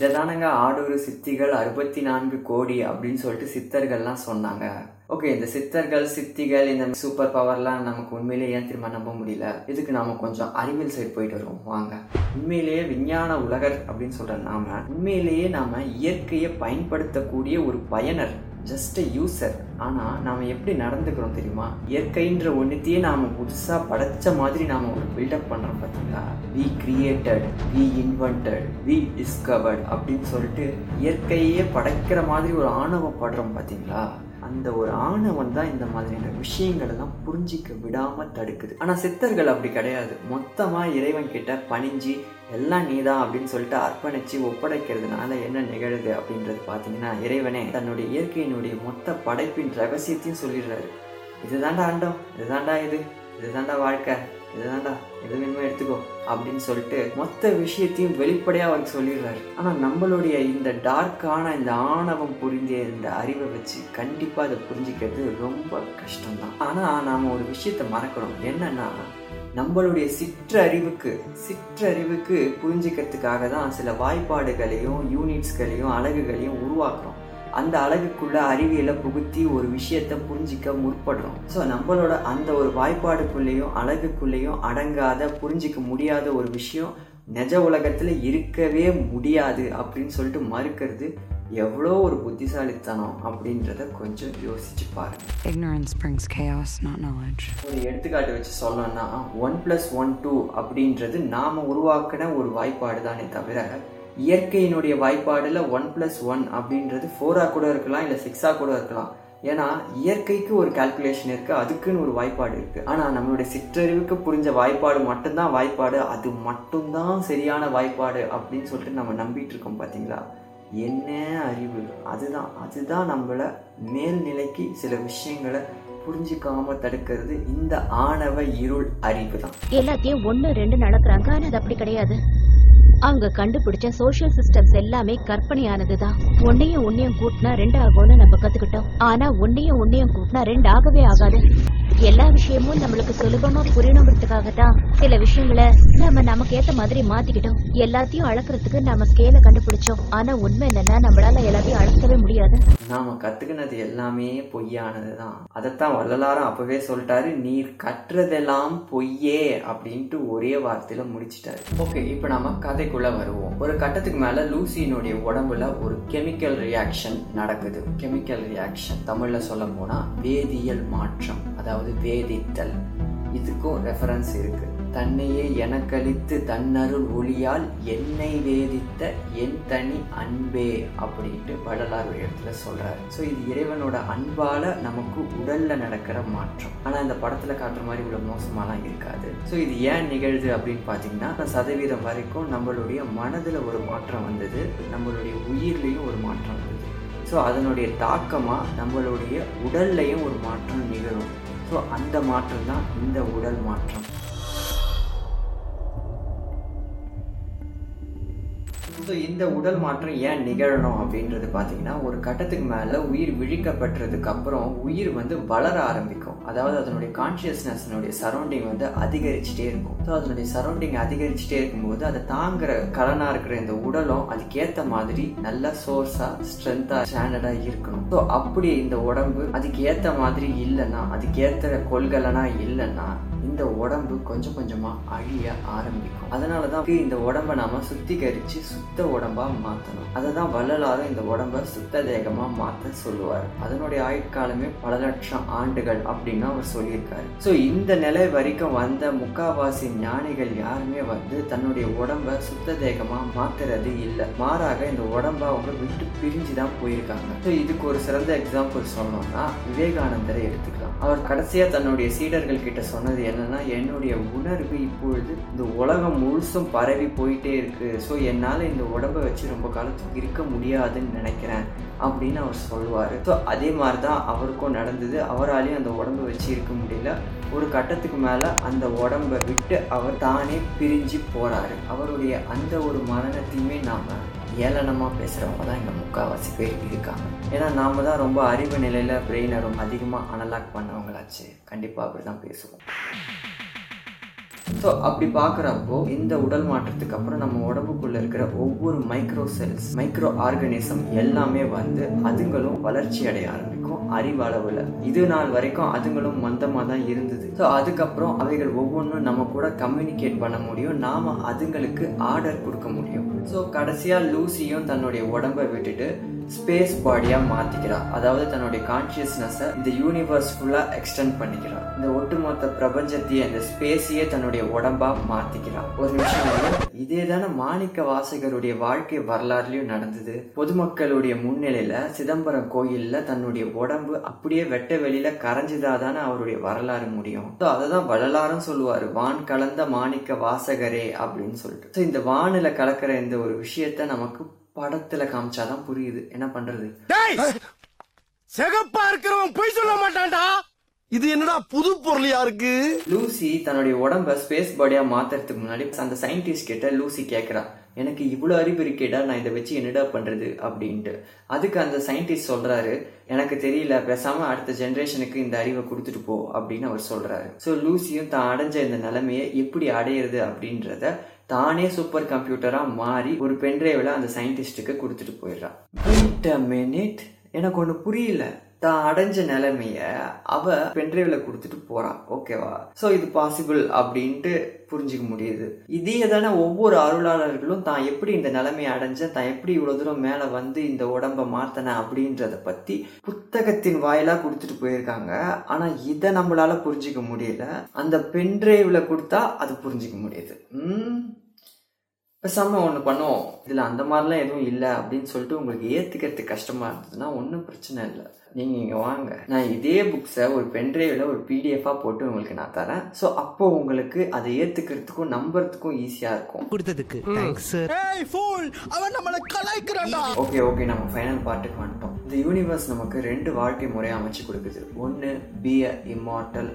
இதை தானங்க ஆடூரு சித்திகள் அறுபத்தி நான்கு கோடி அப்படின்னு சொல்லிட்டு சித்தர்கள்லாம் சொன்னாங்க. ஓகே இந்த சித்தர்கள் சித்திகள் இந்த சூப்பர் பவர்லாம் நமக்கு உண்மையிலேயே ஏன் திரும்ப நம்ப முடியல? இதுக்கு நாம கொஞ்சம் அறிவியல் சைடு போயிட்டு வருவோம். வாங்க. உண்மையிலேயே விஞ்ஞான உலகர் அப்படின்னு சொல்ற நாம உண்மையிலேயே நாம இயற்கையை பயன்படுத்தக்கூடிய ஒரு பயனர். ஜஸ்ட் யூசர் ஆனால் நாம் எப்படி நடந்துக்கிறோம் தெரியுமா? இயற்கைன்ற ஒன்றுத்தையே நாம் புதுசாக படைச்ச மாதிரி நாம் ஒரு பில்டப் பண்ணுறோம் பார்த்தீங்களா we created we invented we discovered அப்படின்னு சொல்லிட்டு இயற்கையே படைக்கிற மாதிரி ஒரு ஆணவம் படுறோம் பார்த்தீங்களா அந்த ஒரு ஆணவம் தான் இந்த மாதிரியான விஷயங்கள் எல்லாம் புரிஞ்சிக்க விடாமல் தடுக்குது. ஆனால் சித்தர்கள் அப்படி கிடையாது. மொத்தமாக இறைவன் கிட்ட பணிஞ்சு எல்லாம் நீதான் அப்படின்னு சொல்லிட்டு அர்ப்பணித்து ஒப்படைக்கிறதுனால என்ன நிகழுது அப்படின்றது பார்த்தீங்கன்னா இறைவனே தன்னுடைய இயற்கையினுடைய மொத்த படைப்பின் ரகசியத்தையும் சொல்லிடுறாரு. இதுதான்டா ஆண்டம் இதுதான்டா இது இதுதான்டா வாழ்க்கை. இதுதான்டா எது வேணுமோ எடுத்துக்கோ அப்படின்னு சொல்லிட்டு மொத்த விஷயத்தையும் வெளிப்படையாக அவருக்கு சொல்லிடுறாரு. ஆனால் நம்மளுடைய இந்த டார்க்கான இந்த ஆணவம் புரிஞ்ச இந்த அறிவை வச்சு கண்டிப்பாக அதை புரிஞ்சுக்கிறது ரொம்ப கஷ்டம்தான். ஆனால் நாம் ஒரு விஷயத்த மறக்கிறோம் என்னன்னா நம்மளுடைய சிற்றறிவுக்கு சிற்றறிவுக்கு புரிஞ்சுக்கிறதுக்காக தான் சில வாய்ப்பாடுகளையும் யூனிட்ஸ்களையும் அழகுகளையும் உருவாக்குறோம். அந்த அழகுக்குள்ள அறிவியலை புகுத்தி ஒரு விஷயத்த புரிஞ்சிக்க முற்படுறோம் ஸோ நம்மளோட அந்த ஒரு வாய்ப்பாடுக்குள்ளேயும் அழகுக்குள்ளேயும் அடங்காத புரிஞ்சிக்க முடியாத ஒரு விஷயம் நிஜ உலகத்துல இருக்கவே முடியாது அப்படின்னு சொல்லிட்டு மறுக்கிறது எவ்வளோ ஒரு புத்திசாலித்தனம் அப்படின்றத கொஞ்சம் யோசிச்சு பாருங்க Ignorance brings chaos, not knowledge. ஒரு எடுத்துக்காட்டு வச்சு சொல்லணும்னா ஒன் ப்ளஸ் ஒன் டூ அப்படின்றது நாம உருவாக்கின ஒரு வாய்ப்பாடு தானே தவிர இயற்கையினுடைய வாய்ப்பாடில் ஒன் ப்ளஸ் ஒன் அப்படின்றது ஃபோராக கூட இருக்கலாம் இல்லை சிக்ஸாக கூட இருக்கலாம். ஏன்னா இயற்கைக்கு ஒரு கால்குலேஷன் இருக்குது அதுக்குன்னு ஒரு வாய்ப்பாடு இருக்குது ஆனால் நம்மளுடைய சிற்றறிவுக்கு புரிஞ்ச வாய்ப்பாடு மட்டும்தான் வாய்ப்பாடு அது மட்டும்தான் சரியான வாய்ப்பாடு அப்படின்னு சொல்லிட்டு நம்ம நம்பிட்டு இருக்கோம் பார்த்தீங்களா என்ன அறிவு? அதுதான் அதுதான் நம்மள மேல்நிலைக்கு சில விஷயங்களை புரிஞ்சுக்காம தடுக்கிறது இந்த ஆணவ இருள் அறிவு தான் எல்லாத்தையும் ஒண்ணு ரெண்டு நடக்கிறாங்க ஆனா அது அப்படி கிடையாது. அவங்க கண்டுபிடிச்ச சோஷியல் சிஸ்டம்ஸ் எல்லாமே கற்பனையானதுதான். ஒன்னையும் ஒன்னையும் கூட்டினா ரெண்டு ஆகும்னு நம்ம கத்துக்கிட்டோம். ஆனா ஒன்னையும் ஒன்னையும் கூட்டினா ரெண்டு ஆகவே ஆகாது. எல்லா விஷயமும் நம்மளுக்கு சுலபமா புரியணுங்கிறதுக்காக தான் சில விஷயங்களை நம்ம நமக்கு ஏத்த மாதிரி மாத்திக்கிட்டோம். எல்லாத்தையும் அளக்குறதுக்கு நம்ம ஸ்கேல கண்டுபிடிச்சோம். ஆனா உண்மை என்னன்னா நம்மளால எல்லாத்தையும் அளக்கவே முடியாது. நாம கத்துக்கினது எல்லாமே பொய்யானது தான் அதைத்தான் வள்ளலாரம் அப்பவே சொல்லிட்டாரு நீர் கற்றதெல்லாம் பொய்யே அப்படின்ட்டு ஒரே வார்த்தையில முடிச்சிட்டாரு. ஓகே இப்போ நாம கதைக்குள்ள வருவோம். ஒரு கட்டத்துக்கு மேல லூசியினுடைய உடம்புல ஒரு கெமிக்கல் ரியாக்ஷன் நடக்குது. கெமிக்கல் ரியாக்ஷன் தமிழ்ல சொல்ல போனா வேதியியல் மாற்றம் அதாவது வேதித்தல். இதுக்கும் ரெஃபரன்ஸ் இருக்கு. தன்னையே எனக்களித்து தன்னருள் ஒளியால் என்னை வேதித்த என் தனி அன்பே அப்படின்ட்டு வள்ளலார் ஒரு இடத்துல சொல்றாரு. ஸோ இது இறைவனோட அன்பால நமக்கு உடல்ல நடக்கிற மாற்றம். ஆனா இந்த படத்துல காட்டுற மாதிரி இவ்வளவு மோசமாலாம் இருக்காது. ஸோ இது ஏன் நிகழ்து அப்படின்னு பார்த்தீங்கன்னா சதவீதம் வரைக்கும் நம்மளுடைய மனதுல ஒரு மாற்றம் வந்தது. நம்மளுடைய உயிர்லையும் ஒரு மாற்றம் வந்தது. ஸோ அதனுடைய தாக்கமாக நம்மளுடைய உடல்லையும் ஒரு மாற்றம் நிகழும். ஸோ அந்த மாற்றம் தான் இந்த உடல் மாற்றம். ஸோ இந்த உடல் மாற்றம் ஏன் நிகழணும் அப்படின்றது பார்த்தீங்கன்னா ஒரு கட்டத்துக்கு மேலே உயிர் விழிக்கப்பட்டதுக்கு அப்புறம் உயிர் வந்து வளர ஆரம்பிக்கும். அதாவது அதனுடைய கான்ஷியஸ்னஸ்னுடைய சரௌண்டிங் வந்து அதிகரிச்சுட்டே இருக்கும். ஸோ அதனுடைய சரௌண்டிங் அதிகரிச்சுட்டே இருக்கும்போது அதை தாங்குற கலனாக இருக்கிற இந்த உடலும் அதுக்கேற்ற மாதிரி நல்ல சோர்ஸாக ஸ்ட்ரென்த்தாக ஸ்டாண்டர்டாக இருக்கணும். ஸோ அப்படி இந்த உடம்பு அதுக்கு ஏற்ற மாதிரி இல்லைன்னா அதுக்கேற்ற கொள்கலனா இல்லைன்னா இந்த உடம்பு கொஞ்சம் கொஞ்சமாக அழிய ஆரம்பிக்கும். அதனாலதான் இந்த உடம்ப நாம சுத்திகரித்து சுத்த உடம்பாக மாற்றணும் அதை தான் வள்ளலாரும் இந்த உடம்ப சுத்த தேகமாக மாற்ற சொல்லுவார். அதனுடைய ஆயுட்காலமே பல லட்சம் ஆண்டுகள் அப்படின்னு அவர் சொல்லியிருக்காரு. ஸோ இந்த நிலை வரைக்கும் வந்த முக்காவாசி ஞானிகள் யாருமே வந்து தன்னுடைய உடம்ப சுத்த தேகமா மாத்துறது இல்லை. மாறாக இந்த உடம்ப அவங்க விட்டு பிரிஞ்சு தான் போயிருக்காங்க. ஸோ இதுக்கு ஒரு சிறந்த எக்ஸாம்பிள் சொல்லணும்னா விவேகானந்தரை எடுத்துக்கலாம். அவர் கடைசியா தன்னுடைய சீடர்கள் கிட்ட சொன்னது என்னன்னா என்னுடைய உணர்வு இப்பொழுது இந்த உலகம் முழுசும் பரவி போயிட்டே இருக்கு. ஸோ என்னால் இந்த உடம்பை வச்சு ரொம்ப காலத்துக்கு இருக்க முடியாதுன்னு நினைக்கிறேன். அப்படின்னு அவர் சொல்லுவார். ஸோ அதே மாதிரி தான் அவருக்கும் நடந்தது. அவராலையும் அந்த உடம்பை வச்சு இருக்க முடியல. ஒரு கட்டத்துக்கு மேலே அந்த உடம்பை விட்டு அவர் தானே பிரிஞ்சு போகிறாரு அவருடைய அந்த ஒரு மரணத்தையுமே நாம் ஏளனமாக பேசுகிறவங்க தான் இங்கே முக்கால்வாசி பேர் இருக்காங்க. ஏன்னா நாம் தான் ரொம்ப அறிவு நிலையில் பிரெயினை ரொம்ப அதிகமாக அனலாக் பண்ணவங்களாச்சு. கண்டிப்பாக அப்படி தான் பேசுவோம். ஸோ அப்படி பார்க்குறப்போ இந்த உடல் மாற்றத்துக்கு அப்புறம் நம்ம உடம்புக்குள்ள இருக்கிற ஒவ்வொரு மைக்ரோ செல்ஸ் மைக்ரோ ஆர்கனிசம் எல்லாமே வந்து அதுங்களும் வளர்ச்சி அடைய ஆரம்பிக்கும் அறிவளவில் இது நாள் வரைக்கும் அதுங்களும் மந்தமாக தான் இருந்தது. ஸோ அதுக்கப்புறம் அவைகள் ஒவ்வொன்றும் நம்ம கூட கம்யூனிகேட் பண்ண முடியும். நாம அதுங்களுக்கு ஆர்டர் கொடுக்க முடியும். ஸோ கடைசியாக லூசியும் தன்னுடைய உடம்பை விட்டுட்டு ஸ்பேஸ் பாடியாக மாற்றிக்கிறா அதாவது தன்னுடைய கான்சியஸ்னஸை இந்த யூனிவர்ஸ் ஃபுல்லாக எக்ஸ்டெண்ட் பண்ணிக்கிறா. இந்த ஒட்டுமொத்த பிரபஞ்சத்தையே இந்த ஸ்பேஸையே தன்னுடைய உடம்பா மாற்றிக்கிறா ஒரு நிமிஷம் இதே தானே மாணிக்க வாசகருடைய வாழ்க்கை வரலாறுலையும் நடந்தது. பொதுமக்களுடைய முன்னிலையில சிதம்பரம் கோயில்ல தன்னுடைய உடம்பு அப்படியே வெட்ட வெளியில கரைஞ்சதாதானே அவருடைய வரலாறு முடியும். ஸோ அதை தான் வரலாறும் சொல்லுவாரு வான் கலந்த மாணிக்க வாசகரே அப்படின்னு சொல்லிட்டு. ஸோ இந்த வானில கலக்கிற இந்த ஒரு விஷயத்த நமக்கு படத்துல காமிச்சாதான் புரியுது. என்ன பண்றது? சிகப்பா இருக்கிறவன் பொய் சொல்ல மாட்டான்டா! இது என்னடா புது பொருளியா இருக்கு? லூசி தன்னுடைய உடம்ப ஸ்பேஸ் பாடியா மாத்துறதுக்கு முன்னாடி அந்த சயின்டிஸ்ட் கிட்ட லூசி கேக்குறா. எனக்கு இவ்வளோ அறிவு இருக்கேடா நான் இதை வச்சு என்னடா பண்ணுறது அப்படின்ட்டு. அதுக்கு அந்த சயின்டிஸ்ட் சொல்கிறாரு எனக்கு தெரியல பேசாமல் அடுத்த ஜென்ரேஷனுக்கு இந்த அறிவை கொடுத்துட்டு போ அப்படின்னு அவர் சொல்கிறாரு ஸோ லூசியும் தான் அடைஞ்ச இந்த நிலைமையை எப்படி அடையிறது அப்படின்றத தானே சூப்பர் கம்ப்யூட்டராக மாறி ஒரு பென்ட்ரைவில் அந்த சயின்டிஸ்ட்டுக்கு கொடுத்துட்டு போயிடுறான் மினிட் எனக்கு ஒன்று புரியல. தான் அடைஞ்ச நிலைமைய அவ பென்ட்ரைவ்ல கொடுத்துட்டு போறான் ஓகேவா? சோ இது பாசிபிள் அப்படின்ட்டு புரிஞ்சுக்க முடியுது. இதே தானே ஒவ்வொரு அருளாளர்களும் தான் எப்படி இந்த நிலைமையை அடைஞ்ச தான் எப்படி இவ்வளவு தூரம் மேல வந்து இந்த உடம்ப மாத்தன அப்படின்றத பத்தி புத்தகத்தின் வாயிலா கொடுத்துட்டு போயிருக்காங்க. ஆனா இதை நம்மளால புரிஞ்சுக்க முடியல. அந்த பென்ட்ரைவ்ல கொடுத்தா அது புரிஞ்சுக்க முடியுது. உம் பேசாம ஒன்று பண்ணுவோம். இதில் அந்த மாதிரிலாம் எதுவும் இல்லை அப்படின்னு சொல்லிட்டு உங்களுக்கு ஏற்றுக்கிறதுக்கு கஷ்டமாக இருந்ததுன்னா ஒன்றும் பிரச்சனை இல்லை. நீங்கள் இங்கே வாங்க. நான் இதே புக்ஸை ஒரு பென்ட்ரைவில் ஒரு பிடிஎஃபாக போட்டு உங்களுக்கு நான் தரேன். ஸோ அப்போ உங்களுக்கு அதை ஏற்றுக்கிறதுக்கும் நம்புறதுக்கும் ஈஸியாக இருக்கும். கொடுத்ததுக்கு தேங்க்ஸ் ஏய் ஃபூல் அவன் நம்மள கலாய்க்கிறான்டா. ஓகே ஓகே நம்ம ஃபைனல் பார்ட்டுக்கு வந்துட்டோம். இந்த யூனிவர்ஸ் நமக்கு ரெண்டு வாழ்க்கை முறையை அமைச்சு கொடுக்குது. ஒன்று be a immortal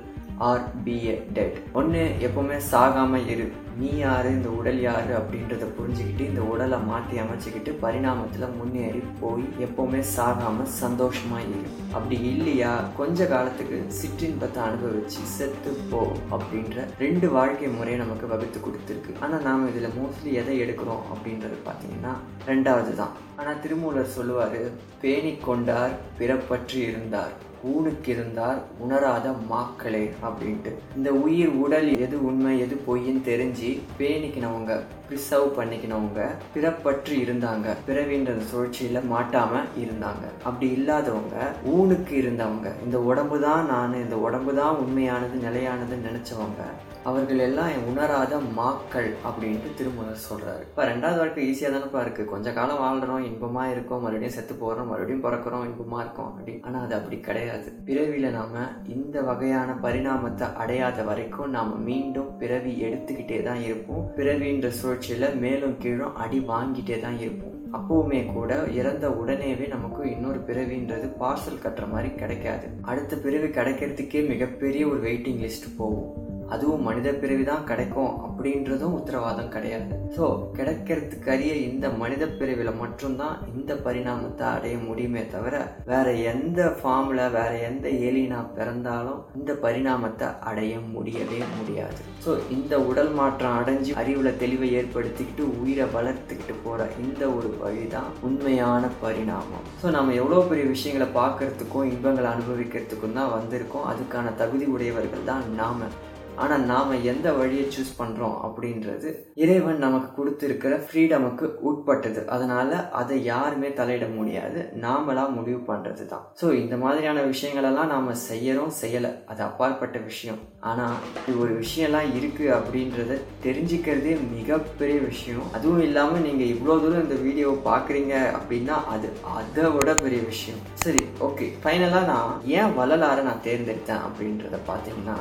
or be a dead ஒன்று எப்போவுமே சாகாம இரு. நீ யாரு? இந்த உடல் யாரு? அப்படின்றத புரிஞ்சுக்கிட்டு இந்த உடலை மாற்றி அமைச்சுக்கிட்டு பரிணாமத்தில் முன்னேறி போய் எப்போவுமே சாகாம சந்தோஷமா இரு. அப்படி இல்லையா? கொஞ்ச காலத்துக்கு சிற்றின்பத்தை அனுபவிச்சு செத்து போ அப்படின்ற ரெண்டு வாழ்க்கை முறையை நமக்கு வகுத்து கொடுத்துருக்கு. ஆனால் நாம் இதில் மோஸ்ட்லி எதை எடுக்கிறோம் அப்படின்றது பார்த்தீங்கன்னா ரெண்டாவது தான் ஆனால் திருமூலர் சொல்லுவார் பேணி கொண்டார் பிறப்பற்றி இருந்தார். ஊனுக்கிருந்தார் உணராத மாக்களே அப்படின்ட்டு. இந்த உயிர் உடல் எது உண்மை எது பொய்ன்னு தெரிஞ்சு பேணிக்கினவங்க ப்ரிசர்வ் பண்ணிக்கினவங்க பிறப்பற்று இருந்தாங்க. பிறவின்ற சுழற்சியில் மாட்டாமல் இருந்தாங்க. அப்படி இல்லாதவங்க ஊனுக்கு இருந்தவங்க இந்த உடம்பு தான் நான் இந்த உடம்பு தான் உண்மையானது நிலையானதுன்னு நினச்சவங்க அவர்கள் எல்லாம் உணராத மாக்கள் அப்படின்ட்டு திருமூலர் சொல்கிறாரு இப்போ ரெண்டாவது வாழ்க்கை ஈஸியாக தானப்பா இருக்குது கொஞ்ச காலம் வாழ்கிறோம் இன்பமாக இருக்கோம் மறுபடியும் செத்து போகிறோம் மறுபடியும் பிறக்கிறோம் இன்பமாக இருக்கோம் அப்படி ஆனால் அது அப்படி கிடையாது. பிறவியில் நாம் இந்த வகையான பரிணாமத்தை அடையாத வரைக்கும் நாம் மீண்டும் பிறவி எடுத்துக்கிட்டே தான் இருப்போம். பிறவின்ற சுழற்சியில மேலும் கீழும் அடி வாங்கிட்டே தான் இருப்போம். அப்பவுமே கூட இறந்த உடனேவே நமக்கு இன்னொரு பிறவின்றது பார்சல் கட்டுற மாதிரி கிடைக்காது. அடுத்த பிறவி கிடைக்கிறதுக்கே மிகப்பெரிய ஒரு வெயிட்டிங் லிஸ்ட் போகும். அதுவும் மனித பிறவி தான் கிடைக்கும் அப்படின்றதும் உத்தரவாதம் கிடையாது. ஸோ கிடைக்கிறதுக்கரிய இந்த மனித பிறவில மட்டும்தான் இந்த பரிணாமத்தை அடைய முடியுமே தவிர வேற எந்த ஃபார்ம்ல வேற எந்த ஏலினா பிறந்தாலும் இந்த பரிணாமத்தை அடைய முடியவே முடியாது. ஸோ இந்த உடல் மாற்றம் அடைஞ்சு அறிவுல தெளிவை ஏற்படுத்திக்கிட்டு உயிரை வளர்த்துக்கிட்டு போற இந்த ஒரு வழிதான் உண்மையான பரிணாமம். ஸோ நம்ம எவ்வளோ பெரிய விஷயங்களை பார்க்கறதுக்கும் இன்பங்களை அனுபவிக்கிறதுக்கும் தான் வந்திருக்கோம். அதுக்கான தகுதி உடையவர்கள் தான் நாம. ஆனால் நாம் எந்த வழியை சூஸ் பண்ணுறோம் அப்படின்றது இறைவன் நமக்கு கொடுத்துருக்கிற ஃப்ரீடமுக்கு உட்பட்டது. அதனால் அதை யாருமே தலையிட முடியாது. நாமளாக முடிவு பண்ணுறது தான் ஸோ இந்த மாதிரியான விஷயங்களெல்லாம் நாம் செய்யறோம் செய்யலை. அது அப்பாற்பட்ட விஷயம். ஆனால் இப்படி ஒரு விஷயம்லாம் இருக்குது அப்படின்றத தெரிஞ்சுக்கிறதே மிகப்பெரிய விஷயம். அதுவும் இல்லாமல் நீங்கள் இவ்வளோ தூரம் இந்த வீடியோவை பார்க்குறீங்க அப்படின்னா அது அதை விட பெரிய விஷயம். சரி ஓகே ஃபைனலாக நான் ஏன் வள்ளலாரை நான் தேர்ந்தெடுத்தேன் அப்படின்றத பார்த்தீங்கன்னா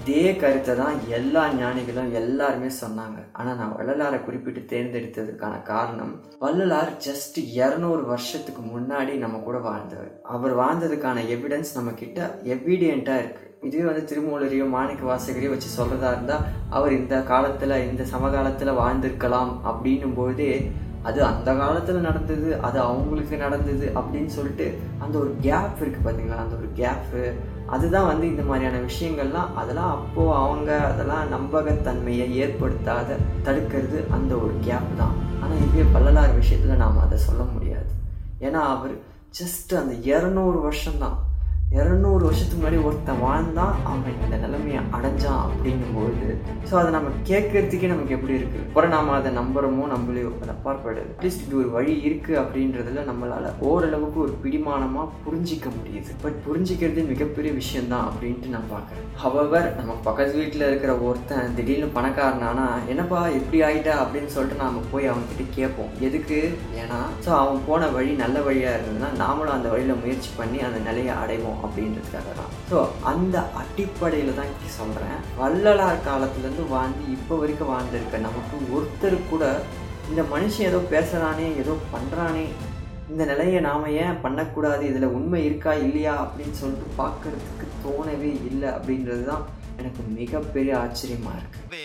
இதே கருத்தை தான் எல்லா ஞானிகளும் எல்லாருமே சொன்னாங்க. ஆனால் நான் வள்ளலாரை குறிப்பிட்டு தேர்ந்தெடுத்ததுக்கான காரணம் வள்ளலார் ஜஸ்ட் இரநூறு வருஷத்துக்கு முன்னாடி நம்ம கூட வாழ்ந்தவர். அவர் வாழ்ந்ததுக்கான எவிடன்ஸ் நம்ம கிட்ட இருக்குது இதுவே வந்து திருமூலரையோ மாணிக்க வாசகரையோ வச்சு சொல்கிறதா இருந்தால் அவர் இந்த காலத்தில் இந்த சமகாலத்தில் வாழ்ந்திருக்கலாம் அப்படின்னும்போதே அது அந்த காலத்தில் நடந்தது அது அவங்களுக்கு நடந்தது அப்படின்னு சொல்லிட்டு அந்த ஒரு கேப் இருக்குது பார்த்தீங்களா அந்த ஒரு கேப்பு அதுதான் வந்து இந்த மாதிரியான விஷயங்கள்லாம் அதெல்லாம் அப்போது அவங்க அதெல்லாம் நம்பகத்தன்மையை ஏற்படுத்தாத தடுக்கிறது அந்த ஒரு கேப் தான். ஆனால் இதுவே பல்லலார் விஷயத்தில் நாம் அதை சொல்ல முடியாது. ஏன்னா அவர் ஜஸ்ட் அந்த இரநூறு வருஷம்தான். இரநூறு வருஷத்துக்கு முன்னாடி ஒருத்தன் வாழ்ந்தான் அவன் இந்த நிலைமையை அடைஞ்சான் அப்படிங்கும்போது ஸோ அதை நம்ம கேட்கறதுக்கே நமக்கு எப்படி இருக்கு? அப்புறம் நாம அதை நம்புறமோ நம்மளையோ அதை அப்பாற்படுது அட்லீஸ்ட் இது ஒரு வழி இருக்கு அப்படின்றதுல நம்மளால ஓரளவுக்கு ஒரு பிடிமானமா புரிஞ்சிக்க முடியுது. பட் புரிஞ்சிக்கிறது மிகப்பெரிய விஷயம்தான் அப்படின்ட்டு நான் பார்க்குறேன். ஹவவர் நம்ம பக்கத்து வீட்டில் இருக்கிற ஒருத்தன் திடீர்னு பணக்காரனானா என்னப்பா எப்படி ஆயிட்டா? அப்படின்னு சொல்லிட்டு நாம போய் அவன்கிட்ட கேட்போம். எதுக்கு? ஏன்னா ஸோ அவன் போன வழி நல்ல வழியா இருந்ததுன்னா நாமளும் அந்த வழியில முயற்சி பண்ணி அந்த நிலையை அடைவோம். அப்படின்றதுக்காக தான் ஸோ அந்த அடிப்படையில் தான் சொல்கிறேன் வள்ளலார் காலத்துலேருந்து வாழ்ந்து இப்போ வரைக்கும் வாழ்ந்திருக்க நமக்கு ஒருத்தர் கூட இந்த மனுஷன் ஏதோ பேசுகிறானே ஏதோ பண்ணுறானே இந்த நிலையை நாம் ஏன் பண்ணக்கூடாது இதில் உண்மை இருக்கா இல்லையா அப்படின்னு சொல்லிட்டு பார்க்கறதுக்கு தோணவே இல்லை அப்படின்றது தான் எனக்கு மிகப்பெரிய ஆச்சரியமாக இருக்குது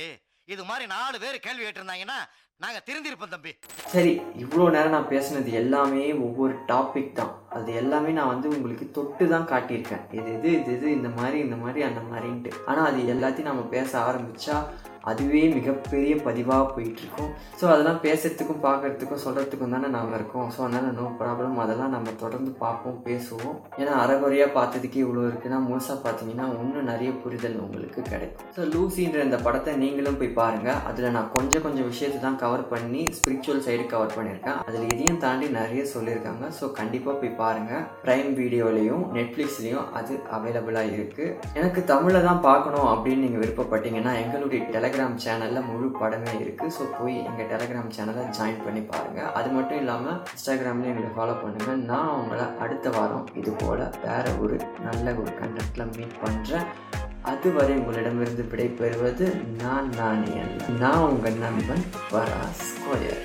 இது மாதிரி நாலு பேர் கேள்வி கேட்டிருந்தாங்கன்னா நாங்க திருந்திருப்போம் தம்பி. சரி இவ்வளோ நேரம் நான் பேசுனது எல்லாமே ஒவ்வொரு டாபிக் தான். அது எல்லாமே நான் வந்து உங்களுக்கு தொட்டு தான் காட்டியிருக்கேன். இது இது இது இது இந்த மாதிரி இந்த மாதிரி அந்த மாதிரின்ட்டு. ஆனால் அது எல்லாத்தையும் நம்ம பேச ஆரம்பிச்சா அதுவே மிகப்பெரிய பதிவாக போயிட்டுருக்கும். ஸோ அதெல்லாம் பேசுறதுக்கும் பார்க்கறதுக்கும் சொல்கிறதுக்கும் தானே நாங்கள் இருக்கோம். ஸோ அதனால் நோ ப்ராப்ளம் அதெல்லாம் நம்ம தொடர்ந்து பார்ப்போம் பேசுவோம். ஏன்னா அறகுறையாக பார்த்ததுக்கே இவ்வளோ இருக்குன்னா முழுசாக பார்த்தீங்கன்னா இன்னும் நிறைய புரிதல் உங்களுக்கு கிடைக்கும். ஸோ லூசின்ற இந்த படத்தை நீங்களும் போய் பாருங்கள் அதில் நான் கொஞ்சம் கொஞ்சம் விஷயத்தை தான் கவர் பண்ணி ஸ்பிரிச்சுவல் சைடு கவர் பண்ணியிருக்கேன். அதில் இதையும் தாண்டி நிறைய சொல்லியிருக்காங்க. ஸோ கண்டிப்பாக போய் பாருங்கள் ப்ரைம் வீடியோலையும் நெட்ஃப்ளிக்ஸ்லேயும் அது அவைலபிளாக இருக்குது எனக்கு தமிழில் தான் பார்க்கணும் அப்படின்னு நீங்கள் விருப்பப்பட்டீங்கன்னா எங்களுடைய டெலகிராம் சேனலில் முழு படமே இருக்குது ஸோ போய் எங்கள் டெலகிராம் சேனலை ஜாயின் பண்ணி பாருங்கள் அது மட்டும் இல்லாமல் இன்ஸ்டாகிராம்லேயும் எங்களை ஃபாலோ பண்ணுங்கள் நான் உங்களை அடுத்த வாரம் இது போல் வேறு ஒரு நல்ல ஒரு கண்டென்ட்டில் மீட் பண்ணுறேன் அதுவரை உங்களிடமிருந்து விடைபெறுவது நான் நானே நான் உங்கள் நண்பன் வராஸ் கோயர்